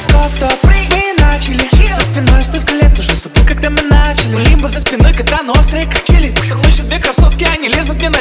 Стоп, стоп, мы начали За спиной столько лет уже забыл, когда мы начали. У лимба за спиной, когда на острые равно еще две красотки, они лезут мне на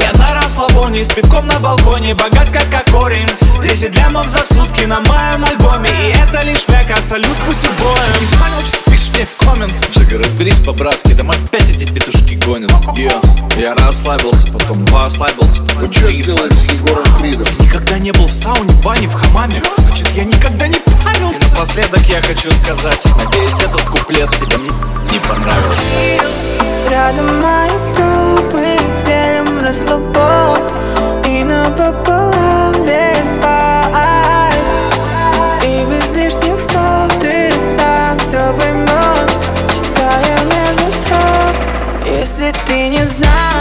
Я на расслабоне, с пивком на балконе Богат как корень 10 лямов за сутки на моем альбоме. И это лишь века, салют пусть и боем. Понял, что пишешь мне в коммент? Жига, разберись по-братски, там опять эти петушки гонят. Йо, я расслабился, потом послабился, потом. Что ты сделать с Егором Кридом? Никогда не был в сауне, бане, в хамаме. Значит, я никогда не И парился. Напоследок я хочу сказать Надеюсь, этот куплет тебе не понравился. Рядом мои трупы делим расслабон И напополам без вайб И без лишних слов ты сам все поймешь Читая между строк. Если ты не знал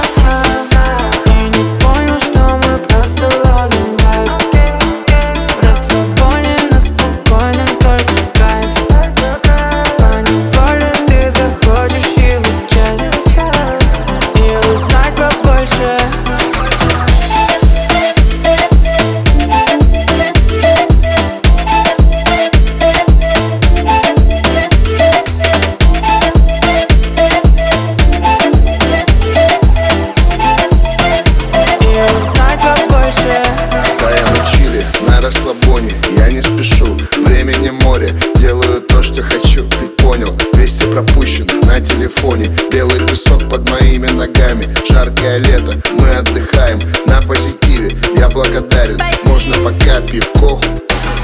узнать побольше. Я на расслабоне Я не спешу, времени море Делаю то, что хочу, ты понял. 200 пропущенных на телефоне Белый песок под моими ногами. Жаркое лето, мы отдыхаем На позитиве, я благодарен. Можно пока пивко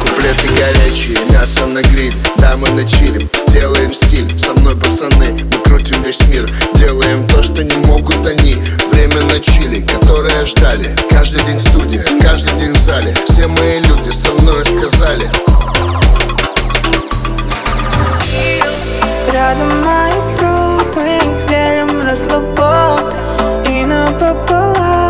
Куплеты горячие, мясо на гриль. Да, мы на чилим, делаем стиль. Со мной пацаны, мы крутим весь мир. Делаем то, что не могут они. Время на чили, которое ждали. Каждый день студия, каждый день в зале. Все мои люди со мной сказали. Рядом мои трупы делим расслабон И напополам